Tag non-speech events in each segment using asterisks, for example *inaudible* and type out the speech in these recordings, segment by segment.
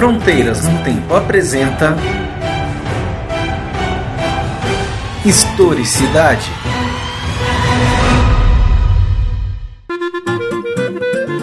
Fronteiras no Tempo apresenta Historicidade.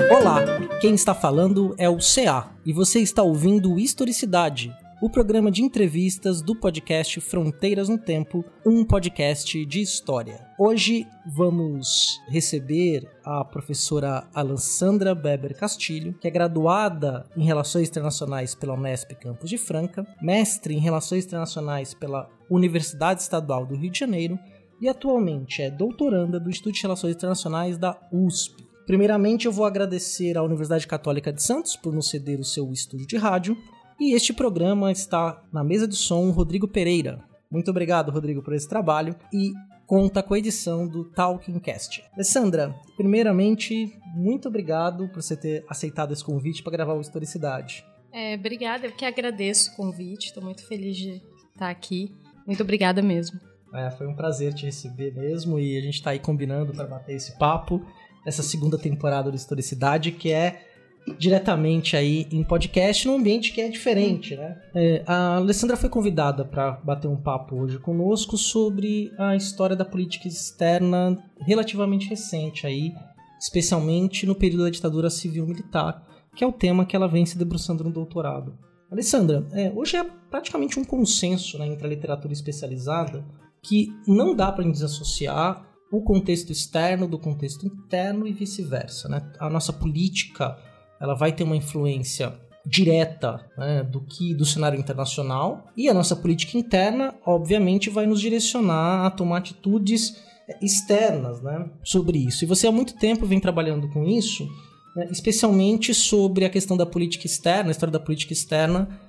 Olá, quem está falando é o CA e você está ouvindo Historicidade, o programa de entrevistas do podcast Fronteiras no Tempo, um podcast de história. Hoje vamos receber a professora Alessandra Beber Castilho, que é graduada em Relações Internacionais pela Unesp Campus de Franca, mestre em Relações Internacionais pela Universidade Estadual do Rio de Janeiro e atualmente é doutoranda do Instituto de Relações Internacionais da USP. Primeiramente, eu vou agradecer à Universidade Católica de Santos por nos ceder o seu estúdio de rádio e este programa está na mesa de som Rodrigo Pereira. Muito obrigado, Rodrigo, por esse trabalho e conta com a edição do Talking Cast. Alessandra, primeiramente, muito obrigado por você ter aceitado esse convite para gravar o Historicidade. É, obrigada, eu que agradeço o convite, estou muito feliz de estar aqui. Muito obrigada mesmo. É, foi um prazer te receber mesmo e a gente está aí combinando para bater esse papo essa segunda temporada do Historicidade, que é diretamente aí em podcast, num ambiente que é diferente, né? É, a Alessandra foi convidada para bater um papo hoje conosco sobre a história da política externa relativamente recente aí, especialmente no período da ditadura civil-militar, que é o tema que ela vem se debruçando no doutorado. Alessandra, é, hoje é praticamente um consenso né, entre a literatura especializada que não dá para desassociar o contexto externo do contexto interno e vice-versa. Né? A nossa política ela vai ter uma influência direta né, do que do cenário internacional e a nossa política interna, obviamente, vai nos direcionar a tomar atitudes externas né, sobre isso. E você há muito tempo vem trabalhando com isso, né, especialmente sobre a questão da política externa, a história da política externa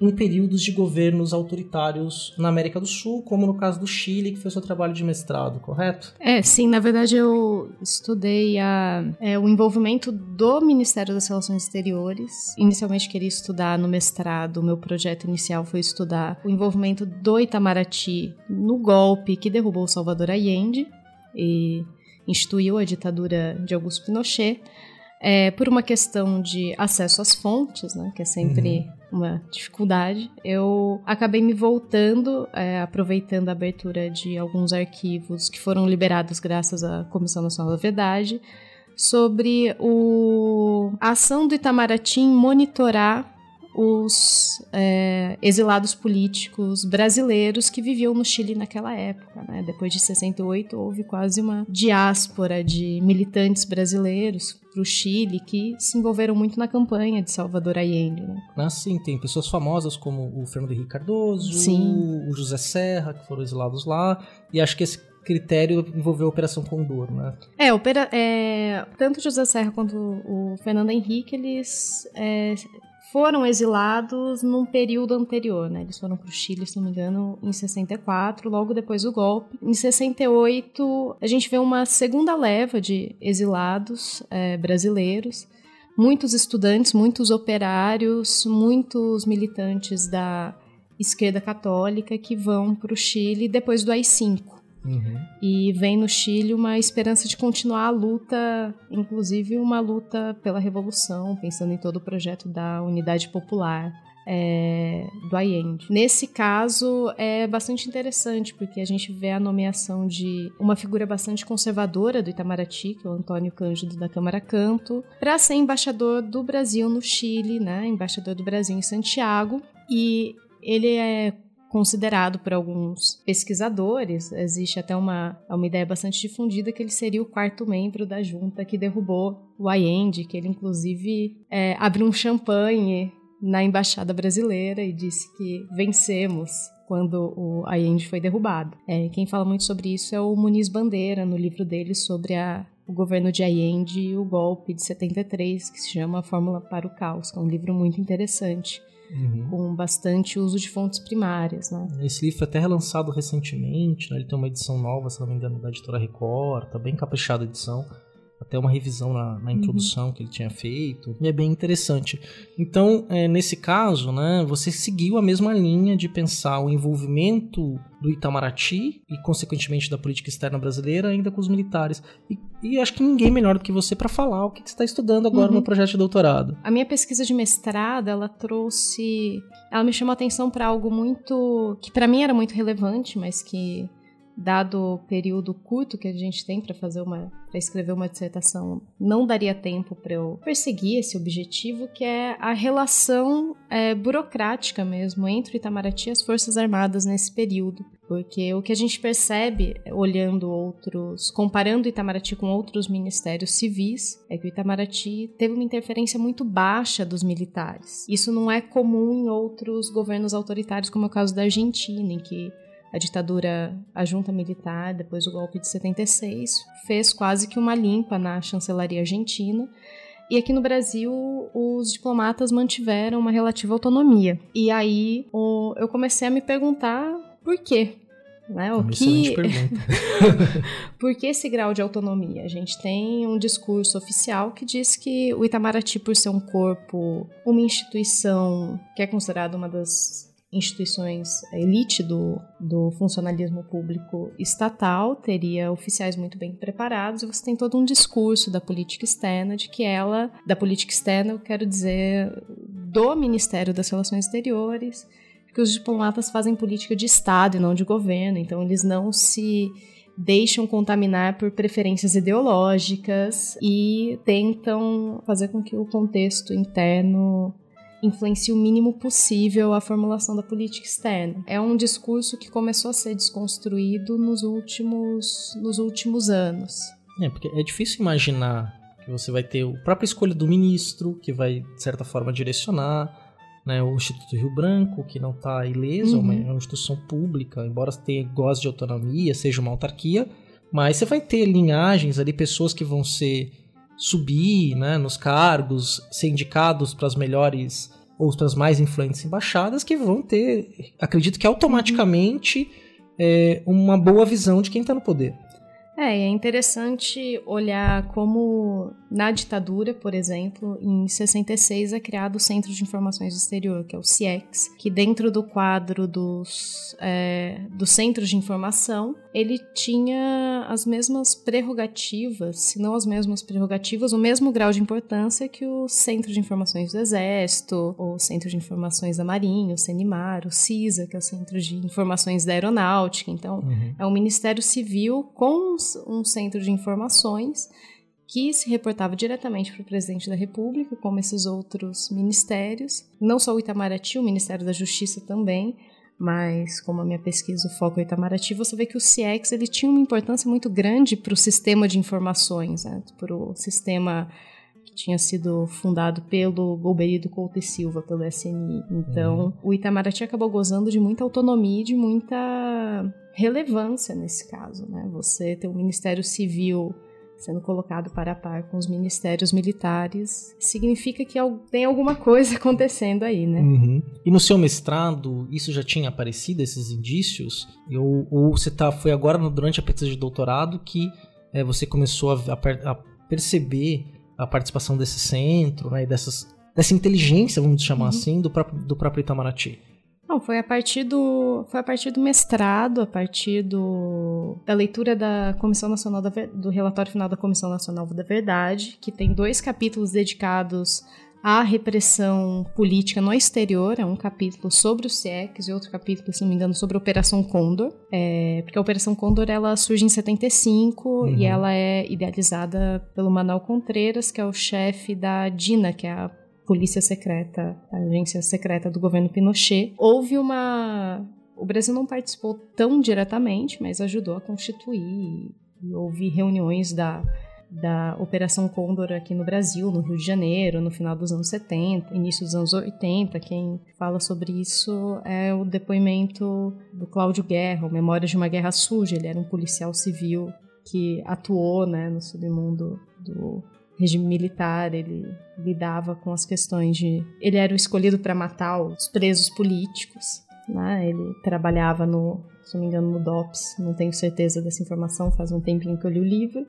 em períodos de governos autoritários na América do Sul, como no caso do Chile, que foi o seu trabalho de mestrado, correto? É, sim, na verdade eu estudei a, é, o envolvimento do Ministério das Relações Exteriores. Inicialmente queria estudar no mestrado, o meu projeto inicial foi estudar o envolvimento do Itamaraty no golpe que derrubou Salvador Allende e instituiu a ditadura de Augusto Pinochet. É, por uma questão de acesso às fontes, né, que é sempre uhum uma dificuldade, eu acabei me voltando, é, aproveitando a abertura de alguns arquivos que foram liberados graças à Comissão Nacional da Verdade, sobre o, a ação do Itamaraty em monitorar os é, exilados políticos brasileiros que viviam no Chile naquela época. Né? Depois de 68, houve quase uma diáspora de militantes brasileiros para o Chile que se envolveram muito na campanha de Salvador Allende. Né? Ah, sim, tem pessoas famosas como o Fernando Henrique Cardoso, sim. o José Serra, que foram exilados lá, e acho que esse critério envolveu a Operação Condor, né? É, opera, é tanto o José Serra quanto o Fernando Henrique, eles é, foram exilados num período anterior, né? Eles foram para o Chile, se não me engano, em 64, logo depois do golpe. Em 68, a gente vê uma segunda leva de exilados é, brasileiros, muitos estudantes, muitos operários, muitos militantes da esquerda católica que vão para o Chile depois do AI-5. Uhum. E vem no Chile uma esperança de continuar a luta, inclusive uma luta pela revolução, pensando em todo o projeto da Unidade Popular. É, do Allende. Nesse caso é bastante interessante porque a gente vê a nomeação de uma figura bastante conservadora do Itamaraty, que é o Antônio Cândido da Câmara Canto, para ser embaixador do Brasil no Chile, né? Embaixador do Brasil em Santiago. E ele é considerado por alguns pesquisadores, existe até uma, uma ideia bastante difundida que ele seria o quarto membro da junta que derrubou o Allende, que ele inclusive é, abriu um champanhe na embaixada brasileira e disse que vencemos quando o Allende foi derrubado. É, quem fala muito sobre isso é o Muniz Bandeira, no livro dele sobre a, o governo de Allende e o golpe de 73, que se chama Fórmula para o Caos, que é um livro muito interessante uhum. com bastante uso de fontes primárias. Né? Esse livro até relançado recentemente, né? ele tem uma edição nova, se não me engano, da editora Record, tá bem caprichada a edição. Até uma revisão na, na introdução uhum. que ele tinha feito, e é bem interessante. Então, é, nesse caso, né, você seguiu a mesma linha de pensar o envolvimento do Itamaraty e, consequentemente, da política externa brasileira ainda com os militares. E, e acho que ninguém melhor do que você para falar o que você está estudando agora uhum. no projeto de doutorado. A minha pesquisa de mestrado, ela trouxe... Ela me chamou a atenção para algo muito... que para mim era muito relevante, mas que dado o período curto que a gente tem para fazer uma para escrever uma dissertação, não daria tempo para eu perseguir esse objetivo, que é a relação é, burocrática mesmo entre o Itamaraty e as Forças Armadas nesse período. Porque o que a gente percebe, olhando outros, comparando o Itamaraty com outros ministérios civis, é que o Itamaraty teve uma interferência muito baixa dos militares. Isso não é comum em outros governos autoritários, como é o caso da Argentina, em que a ditadura, a junta militar, depois do golpe de 76, fez quase que uma limpa na chancelaria argentina. E aqui no Brasil, os diplomatas mantiveram uma relativa autonomia. E aí o, eu comecei a me perguntar por quê. Né? O que... *laughs* por que esse grau de autonomia? A gente tem um discurso oficial que diz que o Itamaraty, por ser um corpo, uma instituição que é considerada uma das instituições, elite do, do funcionalismo público estatal teria oficiais muito bem preparados e você tem todo um discurso da política externa de que ela, da política externa, eu quero dizer do Ministério das Relações Exteriores, que os diplomatas fazem política de Estado e não de governo, então eles não se deixam contaminar por preferências ideológicas e tentam fazer com que o contexto interno influencie o mínimo possível a formulação da política externa. É um discurso que começou a ser desconstruído nos últimos, nos últimos anos. É, porque é difícil imaginar que você vai ter a própria escolha do ministro, que vai, de certa forma, direcionar, né, o Instituto Rio Branco, que não está ileso, uhum. é uma instituição pública, embora tenha gosto de autonomia, seja uma autarquia, mas você vai ter linhagens ali, pessoas que vão ser subir né, nos cargos, ser indicados para as melhores ou para as mais influentes embaixadas, que vão ter, acredito que automaticamente, é, uma boa visão de quem está no poder. É, é interessante olhar como na ditadura, por exemplo, em 66 é criado o Centro de Informações do Exterior, que é o CIEX, que dentro do quadro dos, é, dos centros de informação, ele tinha as mesmas prerrogativas, se não as mesmas prerrogativas, o mesmo grau de importância que o Centro de Informações do Exército, o Centro de Informações da Marinha, o CENIMAR, o CISA, que é o Centro de Informações da Aeronáutica. Então, uhum. é um Ministério Civil com um centro de informações que se reportava diretamente para o presidente da República, como esses outros ministérios, não só o Itamaraty, o Ministério da Justiça também, mas como a minha pesquisa o foco é Itamaraty, você vê que o CIEX ele tinha uma importância muito grande para o sistema de informações, né? para o sistema que tinha sido fundado pelo Golberido Couto e Silva, pelo SNI. Então, uhum. o Itamaraty acabou gozando de muita autonomia e de muita relevância nesse caso, né? Você ter um Ministério Civil sendo colocado para a par com os ministérios militares, significa que tem alguma coisa *laughs* acontecendo aí, né? Uhum. E no seu mestrado, isso já tinha aparecido, esses indícios? Ou, ou você tá, foi agora, durante a pesquisa de doutorado, que é, você começou a, a, a, perceber a participação desse centro, né, dessas, dessa inteligência, vamos chamar uhum. assim, do próprio, do próprio Itamaraty? Não, foi a partir do foi a partir do mestrado, a partir do, da leitura da Comissão Nacional da, do relatório final da Comissão Nacional da Verdade, que tem dois capítulos dedicados à repressão política no exterior, é um capítulo sobre os CIECs e outro capítulo, se não me engano, sobre a Operação Condor, é, porque a Operação Condor ela surge em 75 uhum. e ela é idealizada pelo Manuel Contreras, que é o chefe da DINA, que é a polícia secreta, agência secreta do governo Pinochet, houve uma. O Brasil não participou tão diretamente, mas ajudou a constituir. E houve reuniões da, da Operação Condor aqui no Brasil, no Rio de Janeiro, no final dos anos 70, início dos anos 80. Quem fala sobre isso é o depoimento do Cláudio Guerra, Memórias de uma Guerra Suja. Ele era um policial civil que atuou né, no submundo do regime militar, ele lidava com as questões de. Ele era o escolhido para matar os presos políticos. Né? Ele trabalhava no, se não me engano, no DOPS, não tenho certeza dessa informação, faz um tempinho que eu li o livro,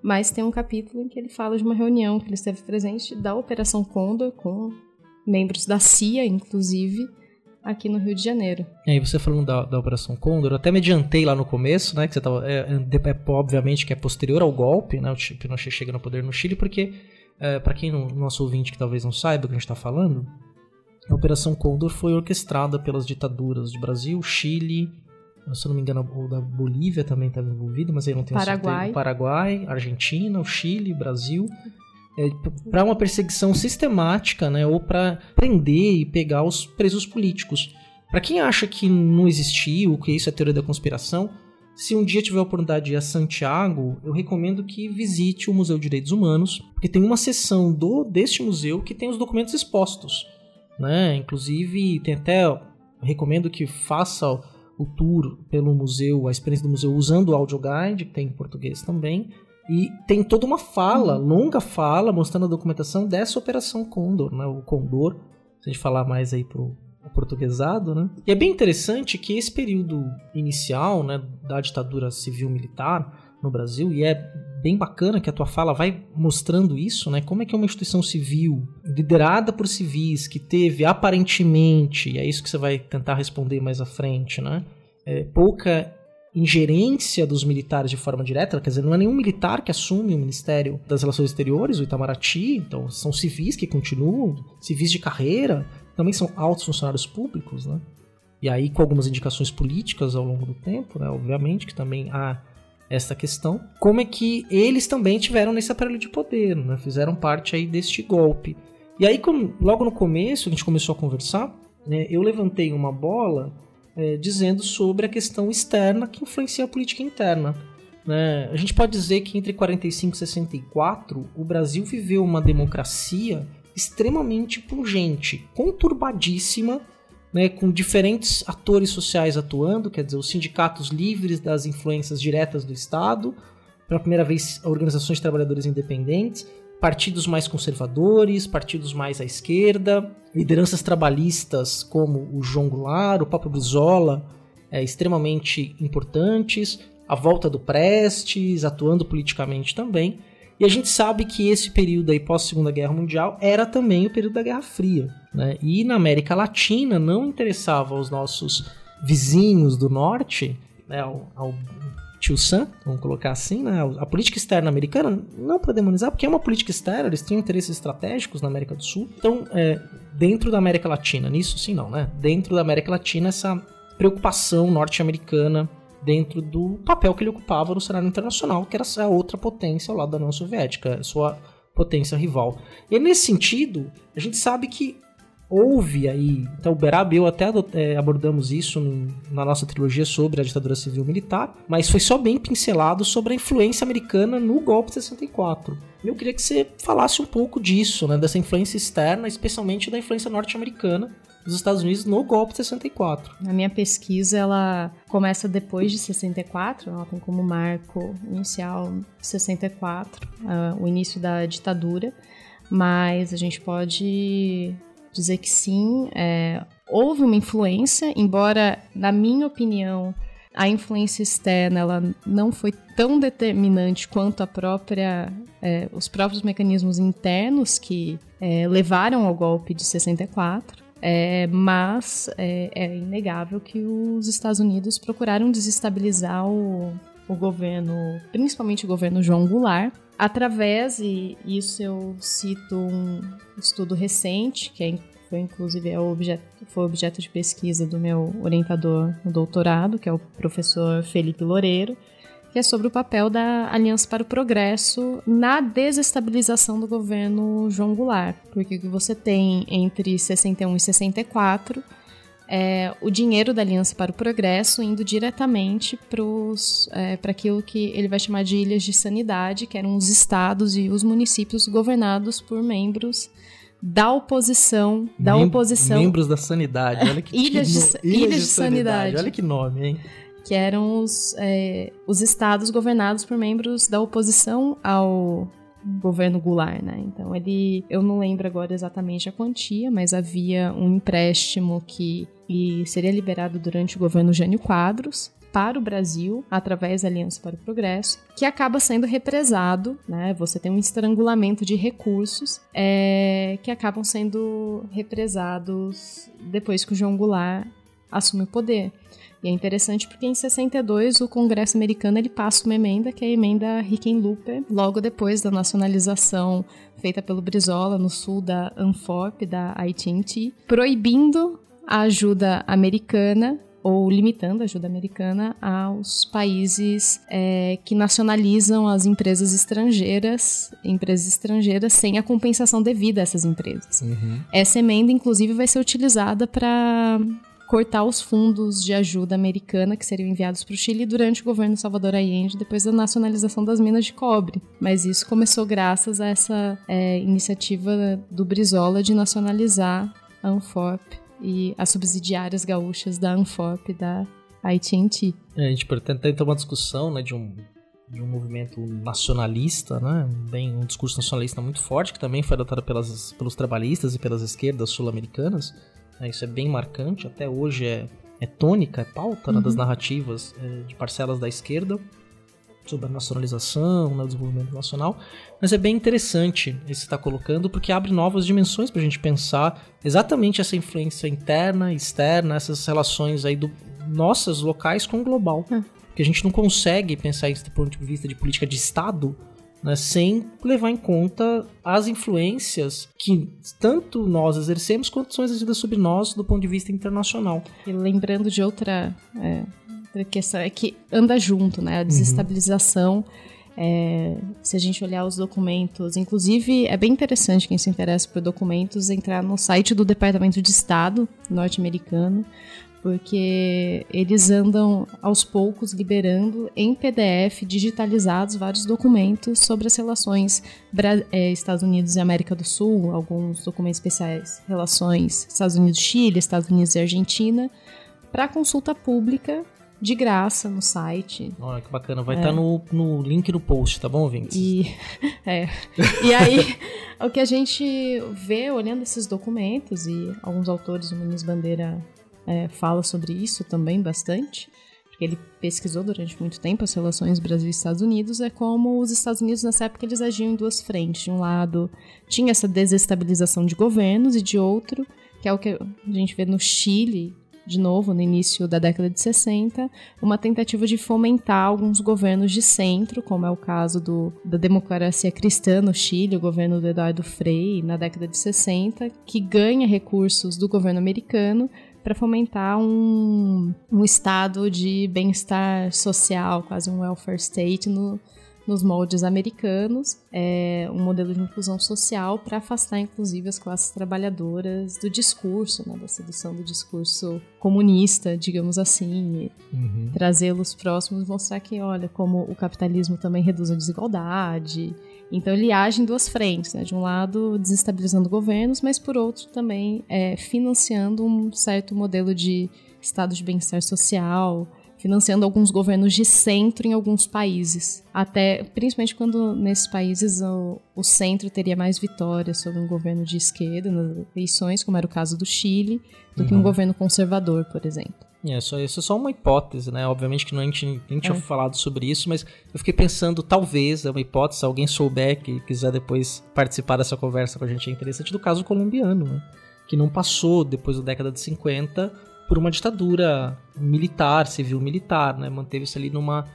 mas tem um capítulo em que ele fala de uma reunião que ele esteve presente da Operação Condor com membros da CIA, inclusive, aqui no Rio de Janeiro. E aí você falando da, da Operação Condor, eu até me adiantei lá no começo, né, que você tava, é, é, é obviamente que é posterior ao golpe, né, o Pinochet chega no poder no Chile, porque, é, para quem não, nosso ouvinte que talvez não saiba o que a gente está falando, a Operação Condor foi orquestrada pelas ditaduras de Brasil, Chile, se eu não me engano, o da Bolívia também estava envolvido, mas aí não tenho Paraguai. certeza. Paraguai, Argentina, o Chile, Brasil. É, para uma perseguição sistemática, né, ou para prender e pegar os presos políticos. Para quem acha que não existiu, que isso é teoria da conspiração, se um dia tiver a oportunidade de ir a Santiago, eu recomendo que visite o Museu de Direitos Humanos, porque tem uma seção do deste museu que tem os documentos expostos, né? Inclusive tem até recomendo que faça o tour pelo museu, a experiência do museu usando o audio guide, que tem em português também. E tem toda uma fala, uhum. longa fala, mostrando a documentação dessa Operação Condor, né? O Condor, se a gente falar mais aí pro portuguesado, né? E é bem interessante que esse período inicial, né, da ditadura civil-militar no Brasil, e é bem bacana que a tua fala vai mostrando isso, né? Como é que é uma instituição civil liderada por civis que teve aparentemente, e é isso que você vai tentar responder mais à frente, né? É, pouca ingerência dos militares de forma direta, quer dizer, não é nenhum militar que assume o Ministério das Relações Exteriores, o Itamaraty, então são civis que continuam, civis de carreira, também são altos funcionários públicos, né? E aí com algumas indicações políticas ao longo do tempo, né? Obviamente que também há essa questão, como é que eles também tiveram nesse aparelho de poder, né? fizeram parte aí deste golpe. E aí, logo no começo, a gente começou a conversar, né, eu levantei uma bola é, dizendo sobre a questão externa que influencia a política interna. Né? A gente pode dizer que entre 45 e 64, o Brasil viveu uma democracia extremamente pungente, conturbadíssima, né, com diferentes atores sociais atuando, quer dizer, os sindicatos livres das influências diretas do Estado, pela primeira vez organizações de trabalhadores independentes, partidos mais conservadores, partidos mais à esquerda, lideranças trabalhistas como o João Goulart, o próprio Brizola, é, extremamente importantes, a volta do Prestes, atuando politicamente também. E a gente sabe que esse período aí pós Segunda Guerra Mundial era também o período da Guerra Fria, né? E na América Latina não interessava aos nossos vizinhos do norte, né, ao, ao tio Sam, vamos colocar assim, né? A política externa americana, não para demonizar, porque é uma política externa, eles tinham interesses estratégicos na América do Sul. Então, é, dentro da América Latina, nisso sim não, né? Dentro da América Latina, essa preocupação norte-americana dentro do papel que ele ocupava no cenário internacional, que era a outra potência ao lado da União Soviética, sua potência rival. E nesse sentido, a gente sabe que houve aí, então o Berab eu até é, abordamos isso no, na nossa trilogia sobre a ditadura civil militar, mas foi só bem pincelado sobre a influência americana no golpe de 64. Eu queria que você falasse um pouco disso, né, dessa influência externa, especialmente da influência norte-americana dos Estados Unidos no golpe de 64. A minha pesquisa ela começa depois de 64, ela tem como marco inicial 64, uh, o início da ditadura, mas a gente pode dizer que sim, é, houve uma influência, embora na minha opinião a influência externa ela não foi tão determinante quanto a própria, é, os próprios mecanismos internos que é, levaram ao golpe de 64. É, mas é, é, inegável que os Estados Unidos procuraram desestabilizar o, o governo, principalmente o governo João Goulart, através, e isso eu cito um estudo recente, que é, foi inclusive é objeto, foi objeto de pesquisa do meu orientador no doutorado, que é o professor Felipe Loureiro, que é sobre o papel da Aliança para o Progresso na desestabilização do governo João Goulart. Porque o que você tem entre 61 e 64 é o dinheiro da Aliança para o Progresso indo diretamente é, para aquilo que ele vai chamar de ilhas de sanidade, que eram os estados e os municípios governados por membros da oposição, da Mem oposição. Membros da sanidade, olha que *laughs* ilhas, de, ilhas, ilhas de, sanidade. sanidade. Olha que nome, hein? que eram os, é, os estados governados por membros da oposição ao, governo Goulart, né? Então ele, eu não lembro agora exatamente a quantia, mas havia um empréstimo que seria liberado durante o governo Jânio Quadros para o Brasil através da Aliança para o Progresso, que acaba sendo represado, né? Você tem um estrangulamento de recursos é, que acabam sendo represados depois que o João Goulart assume o poder. E é interessante porque em 62 o Congresso americano ele passa uma emenda, que é a emenda Hickenlooper, logo depois da nacionalização feita pelo Brizola no sul da Anfop, da AT&T, proibindo a ajuda americana ou limitando a ajuda americana aos países é, que nacionalizam as empresas estrangeiras, empresas estrangeiras sem a compensação devida a essas empresas. Uhum. Essa emenda, inclusive, vai ser utilizada para cortar os fundos de ajuda americana que seriam enviados para o Chile durante o governo Salvador Allende, depois da nacionalização das minas de cobre. Mas isso começou graças a essa é, iniciativa do Brizola de nacionalizar a Anfop e as subsidiárias gaúchas da Anfop da AT&T. É, a gente pretende ter uma discussão né, de um de um movimento nacionalista, né? Bem, um discurso nacionalista muito forte, que também foi adotado pelas, pelos trabalhistas e pelas esquerdas sul-americanas? Isso é bem marcante, até hoje é, é tônica, é pauta né, uhum. das narrativas é, de parcelas da esquerda sobre a nacionalização, né, o desenvolvimento nacional, mas é bem interessante esse que está colocando, porque abre novas dimensões para a gente pensar exatamente essa influência interna, externa, essas relações aí do nossas locais com o global. É. Porque a gente não consegue pensar isso do ponto de vista de política de Estado né, sem levar em conta as influências que tanto nós exercemos quanto são exercidas sobre nós do ponto de vista internacional. E lembrando de outra, é, outra questão, é que anda junto, né? A desestabilização. Uhum. É, se a gente olhar os documentos, inclusive é bem interessante quem se interessa por documentos entrar no site do Departamento de Estado norte-americano, porque eles andam aos poucos liberando em PDF digitalizados vários documentos sobre as relações é, Estados Unidos e América do Sul, alguns documentos especiais, relações Estados Unidos-Chile, Estados Unidos e Argentina, para consulta pública de graça no site. Olha que bacana, vai estar é. tá no, no link no post, tá bom, Vinci? E, *laughs* é. e aí, o que a gente vê olhando esses documentos, e alguns autores, o Muniz Bandeira é, fala sobre isso também bastante, porque ele pesquisou durante muito tempo as relações Brasil e Estados Unidos, é como os Estados Unidos nessa época eles agiam em duas frentes. De um lado, tinha essa desestabilização de governos e de outro, que é o que a gente vê no Chile, de novo, no início da década de 60, uma tentativa de fomentar alguns governos de centro, como é o caso do, da democracia cristã no Chile, o governo do Eduardo Frei, na década de 60, que ganha recursos do governo americano para fomentar um, um estado de bem-estar social, quase um welfare state no, nos moldes americanos, é um modelo de inclusão social para afastar, inclusive, as classes trabalhadoras do discurso, né, da sedução do discurso comunista, digamos assim, uhum. trazê-los próximos, mostrar que, olha, como o capitalismo também reduz a desigualdade, então ele age em duas frentes, né? De um lado, desestabilizando governos, mas por outro também é, financiando um certo modelo de estado de bem-estar social, financiando alguns governos de centro em alguns países. Até, principalmente quando nesses países o, o centro teria mais vitórias sobre um governo de esquerda nas eleições, como era o caso do Chile, do uhum. que um uhum. governo conservador, por exemplo. É, só, isso é só uma hipótese, né? Obviamente que não, a gente nem tinha é. falado sobre isso, mas eu fiquei pensando, talvez, é uma hipótese, se alguém souber que quiser depois participar dessa conversa com a gente, é interessante, do caso colombiano, né? Que não passou, depois da década de 50, por uma ditadura militar, civil-militar, né? Manteve-se ali numa,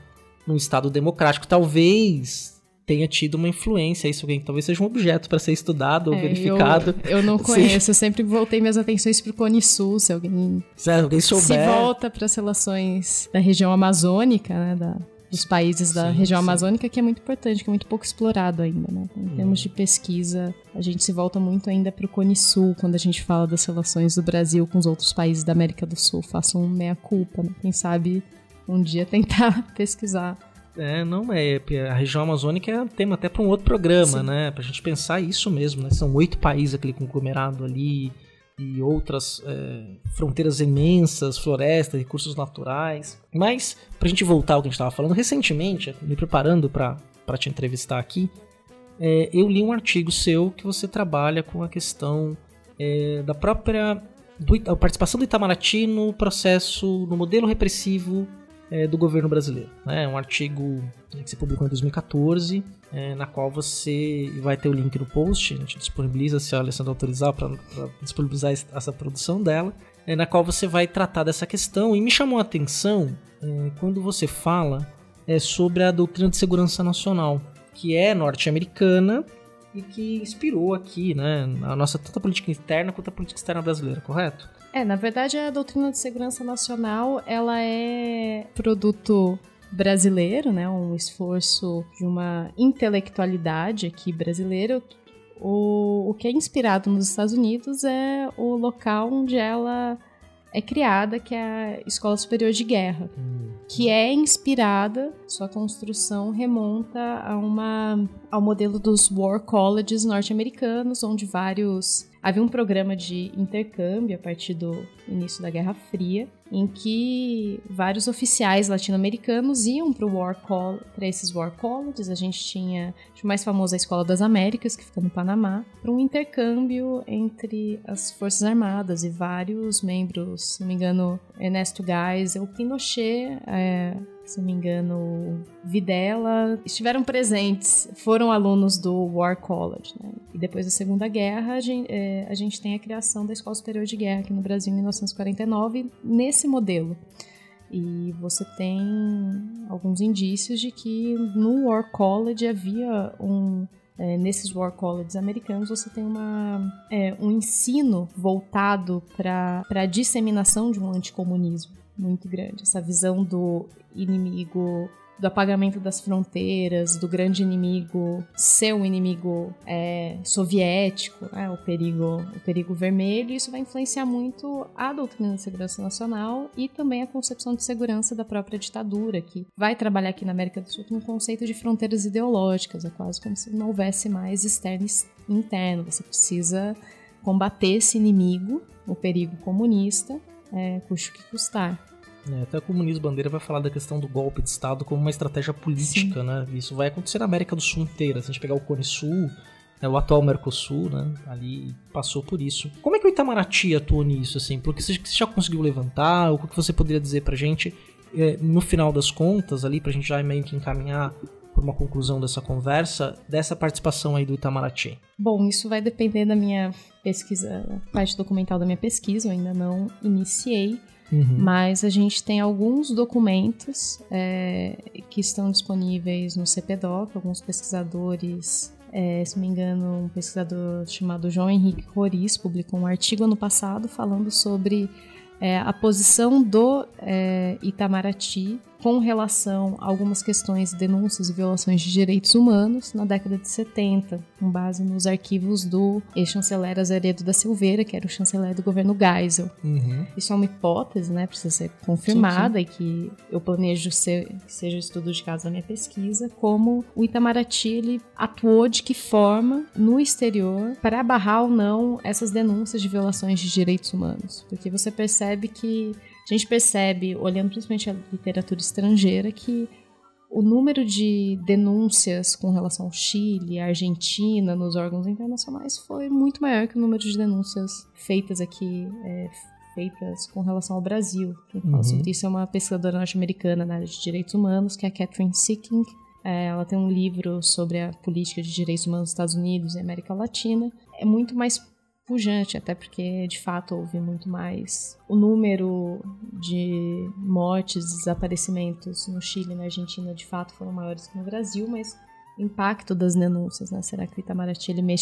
num estado democrático. Talvez tenha tido uma influência, isso alguém talvez seja um objeto para ser estudado ou é, verificado. Eu, eu não *laughs* conheço, eu sempre voltei minhas atenções para o Cone Sul, se alguém, se alguém souber. Se volta para as relações da região amazônica, né, da, dos países da sim, região sim. amazônica, que é muito importante, que é muito pouco explorado ainda, né? Então, em hum. termos de pesquisa, a gente se volta muito ainda para o Cone Sul, quando a gente fala das relações do Brasil com os outros países da América do Sul. Façam um meia-culpa, né? Quem sabe um dia *laughs* tentar pesquisar é, não, é, a região amazônica é tema até para um outro programa, Sim. né? Pra gente pensar isso mesmo, né? São oito países aquele conglomerado ali e outras é, fronteiras imensas, florestas, recursos naturais. Mas, pra gente voltar ao que a gente estava falando, recentemente, me preparando para te entrevistar aqui, é, eu li um artigo seu que você trabalha com a questão é, da própria do, a participação do Itamaraty no processo, no modelo repressivo é, do governo brasileiro. Né? É um artigo que você publicou em 2014, é, na qual você vai ter o link no post, a gente disponibiliza se a Alessandra autorizar para disponibilizar essa produção dela, é, na qual você vai tratar dessa questão. E me chamou a atenção é, quando você fala é, sobre a doutrina de segurança nacional, que é norte-americana e que inspirou aqui né, a nossa tanto a política interna quanto a política externa brasileira, correto? É, na verdade a doutrina de segurança nacional ela é produto brasileiro, né, um esforço de uma intelectualidade aqui brasileira. O, o que é inspirado nos Estados Unidos é o local onde ela é criada, que é a Escola Superior de Guerra, hum. que é inspirada, sua construção remonta a uma, ao modelo dos War Colleges norte-americanos, onde vários havia um programa de intercâmbio a partir do início da Guerra Fria, em que vários oficiais latino-americanos iam para War para esses War Colleges. A gente tinha o mais famoso a Escola das Américas, que fica no Panamá, para um intercâmbio entre as Forças Armadas e vários membros, se não me engano, Ernesto Geisel, Pinochet, é, se não me engano, Videla, estiveram presentes, foram alunos do War College. Né? E depois da Segunda Guerra, a gente, é, a gente, tem a criação da Escola Superior de Guerra aqui no Brasil em 1949, nesse modelo. E você tem alguns indícios de que no War College havia um. É, nesses War Colleges americanos, você tem uma, é, um ensino voltado para a disseminação de um anticomunismo muito grande. Essa visão do inimigo do apagamento das fronteiras, do grande inimigo ser um inimigo é, soviético, é, o perigo, o perigo vermelho, isso vai influenciar muito a doutrina de segurança nacional e também a concepção de segurança da própria ditadura, que vai trabalhar aqui na América do Sul com o conceito de fronteiras ideológicas, é quase como se não houvesse mais externo e interno. Você precisa combater esse inimigo, o perigo comunista, é, custe o que custar. É, até o Comunismo Bandeira vai falar da questão do golpe de Estado como uma estratégia política, Sim. né? Isso vai acontecer na América do Sul inteira. Se a gente pegar o Cone Sul, né, o atual Mercosul, né? Ali passou por isso. Como é que o Itamaraty atuou nisso, assim? Porque você já conseguiu levantar? O que você poderia dizer pra gente, é, no final das contas, ali, pra gente já meio que encaminhar por uma conclusão dessa conversa, dessa participação aí do Itamaraty? Bom, isso vai depender da minha pesquisa, parte documental da minha pesquisa, eu ainda não iniciei. Uhum. Mas a gente tem alguns documentos é, que estão disponíveis no CPDOC, alguns pesquisadores é, se não me engano, um pesquisador chamado João Henrique Roriz publicou um artigo ano passado falando sobre é, a posição do é, Itamaraty com relação a algumas questões, denúncias e violações de direitos humanos na década de 70, com base nos arquivos do ex-chanceler Azeredo da Silveira, que era o chanceler do governo Geisel. Uhum. Isso é uma hipótese, né? Precisa ser confirmada sim, sim. e que eu planejo ser, que seja estudo de caso da minha pesquisa, como o Itamaraty ele atuou de que forma no exterior para barrar ou não essas denúncias de violações de direitos humanos. Porque você percebe que a gente percebe, olhando principalmente a literatura estrangeira, que o número de denúncias com relação ao Chile, à Argentina, nos órgãos internacionais foi muito maior que o número de denúncias feitas aqui, é, feitas com relação ao Brasil. Quem fala uhum. sobre isso é uma pesquisadora norte-americana na área de direitos humanos, que é a Catherine Sicking. É, ela tem um livro sobre a política de direitos humanos nos Estados Unidos e América Latina. É muito mais pujante, até porque de fato houve muito mais. O número de mortes, desaparecimentos no Chile e na Argentina de fato foram maiores que no Brasil, mas o impacto das denúncias, né? Será que o Itamaraty ele,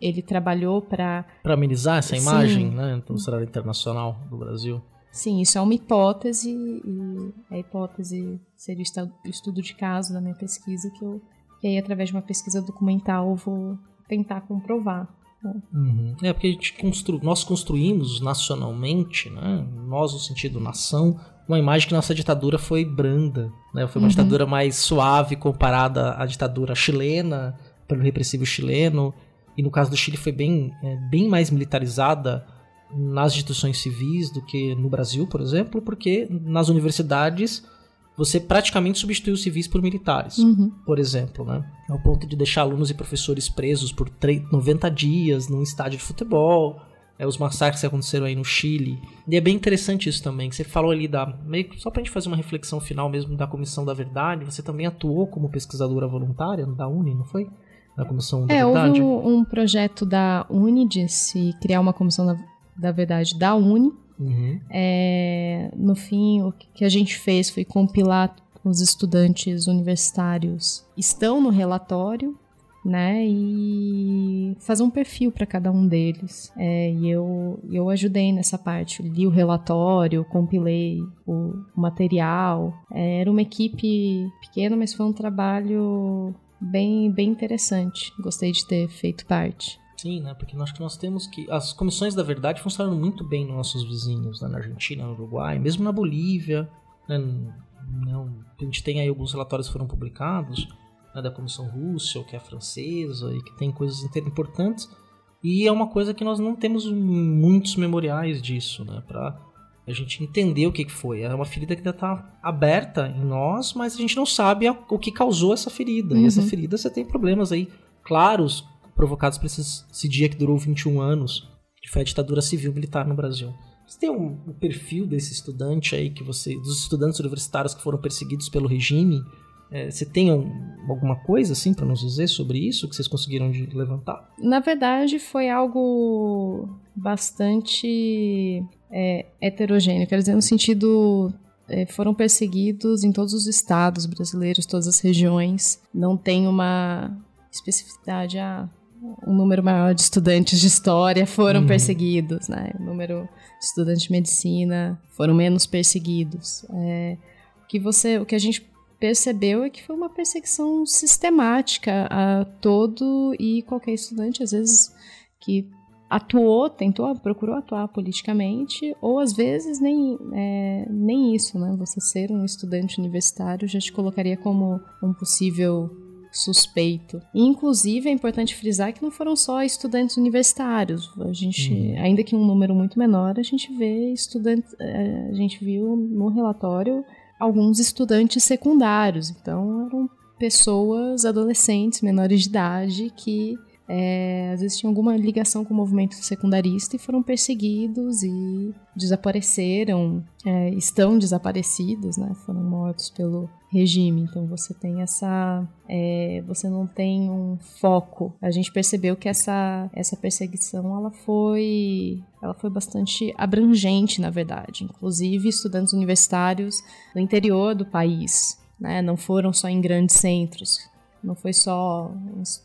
ele trabalhou para. Para amenizar essa imagem, Sim. né? Do cenário internacional do Brasil? Sim, isso é uma hipótese e a hipótese seria o estudo de caso da minha pesquisa que eu, que aí através de uma pesquisa documental eu vou tentar comprovar. Uhum. É porque a gente constru... nós construímos nacionalmente, né? nós no sentido nação, uma imagem que nossa ditadura foi branda, né? Foi uma uhum. ditadura mais suave comparada à ditadura chilena, pelo repressivo chileno, e no caso do Chile foi bem, é, bem mais militarizada nas instituições civis do que no Brasil, por exemplo, porque nas universidades você praticamente substituiu civis por militares, Uhum. por exemplo, né? Ao ponto de deixar alunos e professores presos por 90 dias num estádio de futebol, é, os massacres que aconteceram aí no Chile. E é bem interessante isso também, que você falou ali da. Meio, só pra gente fazer uma reflexão final mesmo da Comissão da Verdade, você também atuou como pesquisadora voluntária da Uni, não foi? Na Comissão da É, Verdade? houve um, um projeto da Uni de se criar uma comissão da, da verdade da Uni. Uhum. É, no fim, o que a gente fez foi compilar os estudantes universitários estão no relatório, né? E fazer um perfil para cada um deles. É, e eu, eu ajudei nessa parte. Li o relatório, compilei o material. É, era uma equipe pequena, mas foi um trabalho bem, bem interessante. Gostei de ter feito parte. Sim, né? Porque nós que nós temos que. As comissões da verdade funcionam muito bem nos nossos vizinhos, né? na Argentina, no Uruguai, mesmo na Bolívia. Né? Não, a gente tem aí alguns relatórios que foram publicados né? da Comissão Russell, que é francesa, e que tem coisas importantes. E é uma coisa que nós não temos muitos memoriais disso, né? Pra a gente entender o que foi. É uma ferida que ainda está aberta em nós, mas a gente não sabe o que causou essa ferida. Uhum. E essa ferida você tem problemas aí claros provocados por esse, esse, dia que durou 21 anos, que foi a ditadura civil militar no Brasil. Você tem um, um, perfil desse estudante aí que você, dos estudantes universitários que foram perseguidos pelo regime? É, você tem um, alguma coisa assim para nos dizer sobre isso que vocês conseguiram levantar? Na verdade, foi algo bastante é, heterogêneo. Quero dizer, no sentido é, foram perseguidos em todos os estados brasileiros, todas as regiões. Não tem uma especificidade. Ah, um número maior de estudantes de história foram uhum. perseguidos, né? O número de estudantes de medicina foram menos perseguidos. É, o que você, o que a gente percebeu é que foi uma perseguição sistemática a todo e qualquer estudante, às vezes que atuou, tentou, procurou atuar politicamente, ou às vezes nem, é, nem isso, né? Você ser um estudante universitário já te colocaria como um possível suspeito. E, inclusive, é importante frisar que não foram só estudantes universitários. A gente, uhum. ainda que um número muito menor, a gente vê estudantes, a gente viu no relatório alguns estudantes secundários. Então, eram pessoas, adolescentes, menores de idade, que é, às vezes tinham alguma ligação com o movimento secundarista e foram perseguidos e desapareceram, é, estão desaparecidos, né? Foram mortos pelo regime. Então você tem essa, é, você não tem um foco. A gente percebeu que essa essa perseguição ela foi ela foi bastante abrangente, na verdade. Inclusive estudantes universitários do interior do país, né? Não foram só em grandes centros. Não foi só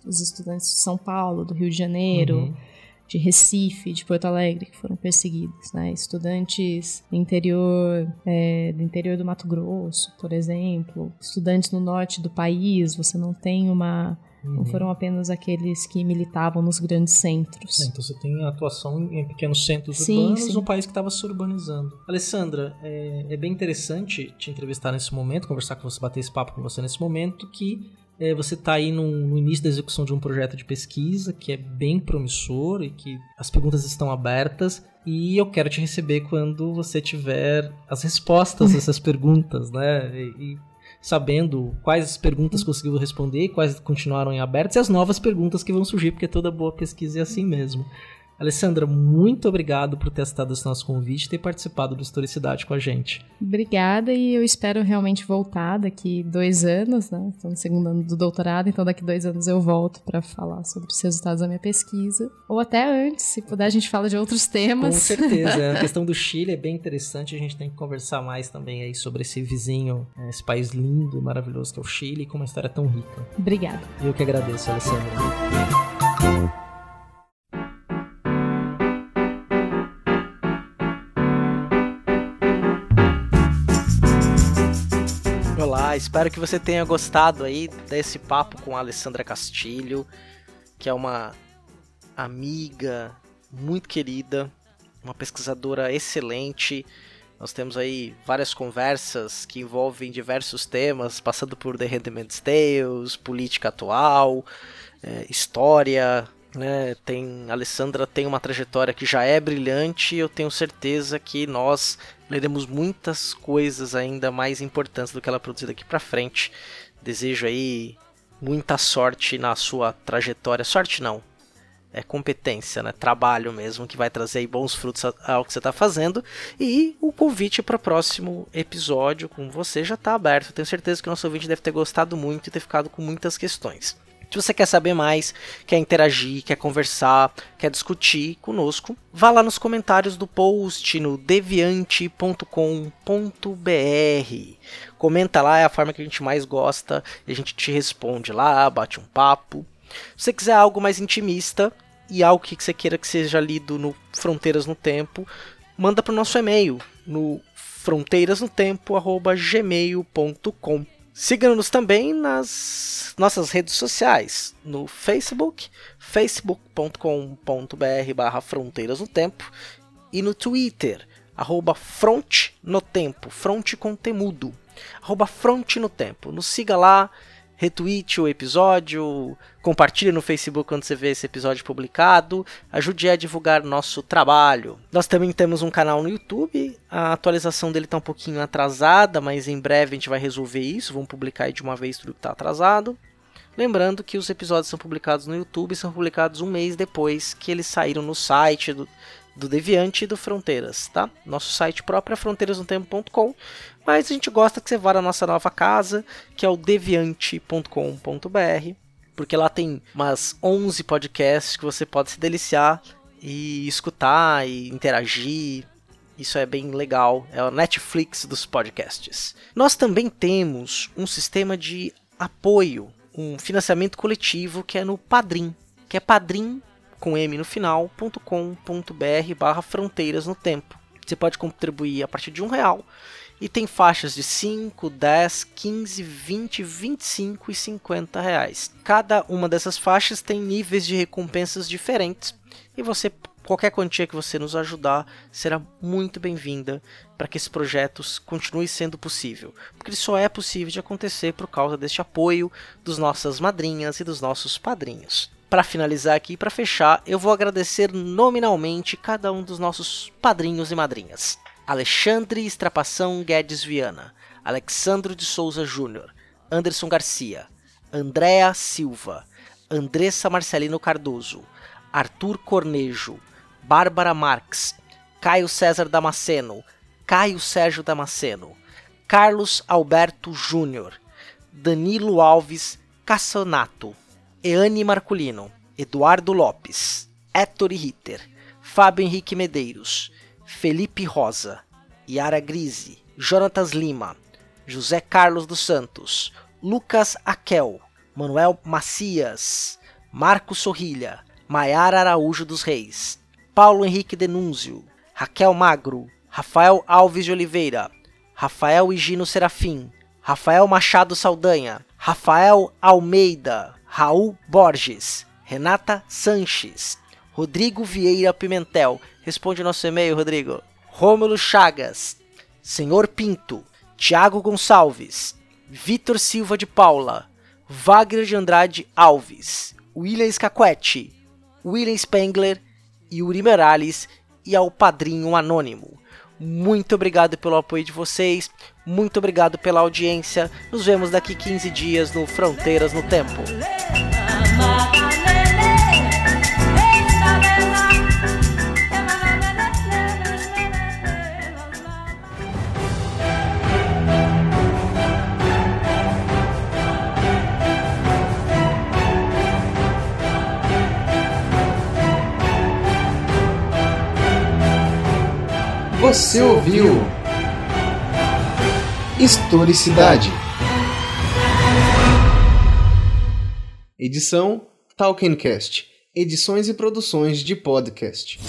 os estudantes de São Paulo, do Rio de Janeiro, uhum. de Recife, de Porto Alegre que foram perseguidos, né? Estudantes do interior, é, do interior do Mato Grosso, por exemplo, estudantes no norte do país. Você não tem uma Uhum. Não foram apenas aqueles que militavam nos grandes centros. É, então você tem atuação em pequenos centros sim, urbanos sim. no país que estava se urbanizando. Alessandra, é, é, bem interessante te entrevistar nesse momento, conversar com você, bater esse papo com você nesse momento, que é, você está aí no, no, início da execução de um projeto de pesquisa que é bem promissor e que as perguntas estão abertas e eu quero te receber quando você tiver as respostas a essas perguntas, né? E, e sabendo quais perguntas conseguiu responder, quais continuaram em abertas e as novas perguntas que vão surgir, porque toda boa pesquisa é assim mesmo. Alessandra, muito obrigado por ter aceitado esse nosso convite e ter participado do Historicidade com a gente. Obrigada e eu espero realmente voltar daqui dois anos, né? Estou no segundo ano do doutorado, então daqui dois anos eu volto para falar sobre os resultados da minha pesquisa. Ou até antes, se puder a gente fala de outros temas. Com certeza. *laughs* a questão do Chile é bem interessante, a gente tem que conversar mais também aí sobre esse vizinho, né, esse país lindo e maravilhoso que é o Chile, com uma história tão rica. Obrigada. Eu que agradeço, Alessandra. Espero que você tenha gostado aí desse papo com a Alessandra Castilho, que é uma amiga muito querida, uma pesquisadora excelente. Nós temos aí várias conversas que envolvem diversos temas, passando por The Handmaid's Tales, política atual, é, história, né? Tem Alessandra tem uma trajetória que já é brilhante. Eu tenho certeza que nós leremos muitas coisas ainda mais importantes do que ela produziu daqui para frente. Desejo aí muita sorte na sua trajetória. Sorte não, é competência, né? Trabalho mesmo que vai trazer bons frutos ao que você está fazendo. E o convite para o próximo episódio com você já está aberto. tenho certeza que o nosso ouvinte deve ter gostado muito e ter ficado com muitas questões. Se você quer saber mais, quer interagir, quer conversar, quer discutir conosco, vá lá nos comentários do post no deviante.com.br. Comenta lá, é a forma que a gente mais gosta, e a gente te responde lá, bate um papo. Se você quiser algo mais intimista e algo que você queira que seja lido no Fronteiras no Tempo, manda para o nosso e-mail no fronteirasnotempo@gmail.com. Siga-nos também nas nossas redes sociais, no Facebook, facebook.com.br barra Fronteiras no Tempo, e no Twitter, arroba Front no Tempo, Fronte com temudo, arroba Front no Tempo. Nos siga lá, retweete o episódio, compartilhe no Facebook quando você vê esse episódio publicado, ajude a divulgar nosso trabalho. Nós também temos um canal no YouTube, a atualização dele está um pouquinho atrasada, mas em breve a gente vai resolver isso, vamos publicar de uma vez tudo que está atrasado. Lembrando que os episódios são publicados no YouTube e são publicados um mês depois que eles saíram no site do, do Deviante e do Fronteiras, tá? Nosso site próprio é fronteirasnotempo.com, mas a gente gosta que você vá na nossa nova casa, que é o deviante.com.br, porque lá tem umas 11 podcasts que você pode se deliciar e escutar e interagir. Isso é bem legal, é o Netflix dos podcasts. Nós também temos um sistema de apoio, um financiamento coletivo que é no Padrim, que é padrim com m no final.com.br barra fronteiras no tempo. Você pode contribuir a partir de um real e tem faixas de 5, 10, 15, 20, 25 e 50 reais. Cada uma dessas faixas tem níveis de recompensas diferentes e você qualquer quantia que você nos ajudar será muito bem-vinda para que esse projeto continue sendo possível, porque ele só é possível de acontecer por causa deste apoio dos nossas madrinhas e dos nossos padrinhos. Para finalizar aqui, para fechar, eu vou agradecer nominalmente cada um dos nossos padrinhos e madrinhas. Alexandre Estrapação Guedes Viana, Alexandro de Souza Júnior, Anderson Garcia, Andréa Silva, Andressa Marcelino Cardoso, Arthur Cornejo, Bárbara Marques, Caio César Damasceno, Caio Sérgio Damasceno, Carlos Alberto Júnior, Danilo Alves Cassonato, Eane Marculino, Eduardo Lopes, Héctor Ritter, Fábio Henrique Medeiros, Felipe Rosa, Yara Grise, Jonatas Lima, José Carlos dos Santos, Lucas Aquel, Manuel Macias, Marcos Sorrilha, Maiara Araújo dos Reis, Paulo Henrique Denúnzio, Raquel Magro, Rafael Alves de Oliveira, Rafael Higino Serafim, Rafael Machado Saldanha, Rafael Almeida, Raul Borges, Renata Sanches, Rodrigo Vieira Pimentel, responde nosso e-mail, Rodrigo. Rômulo Chagas, Senhor Pinto, Tiago Gonçalves, Vitor Silva de Paula, Wagner de Andrade Alves, William Scaquetti, William Spengler, Yuri Merales e ao Padrinho Anônimo. Muito obrigado pelo apoio de vocês, muito obrigado pela audiência. Nos vemos daqui 15 dias no Fronteiras no Tempo. Você ouviu Historicidade. Edição Talkencast. Edições e produções de podcast.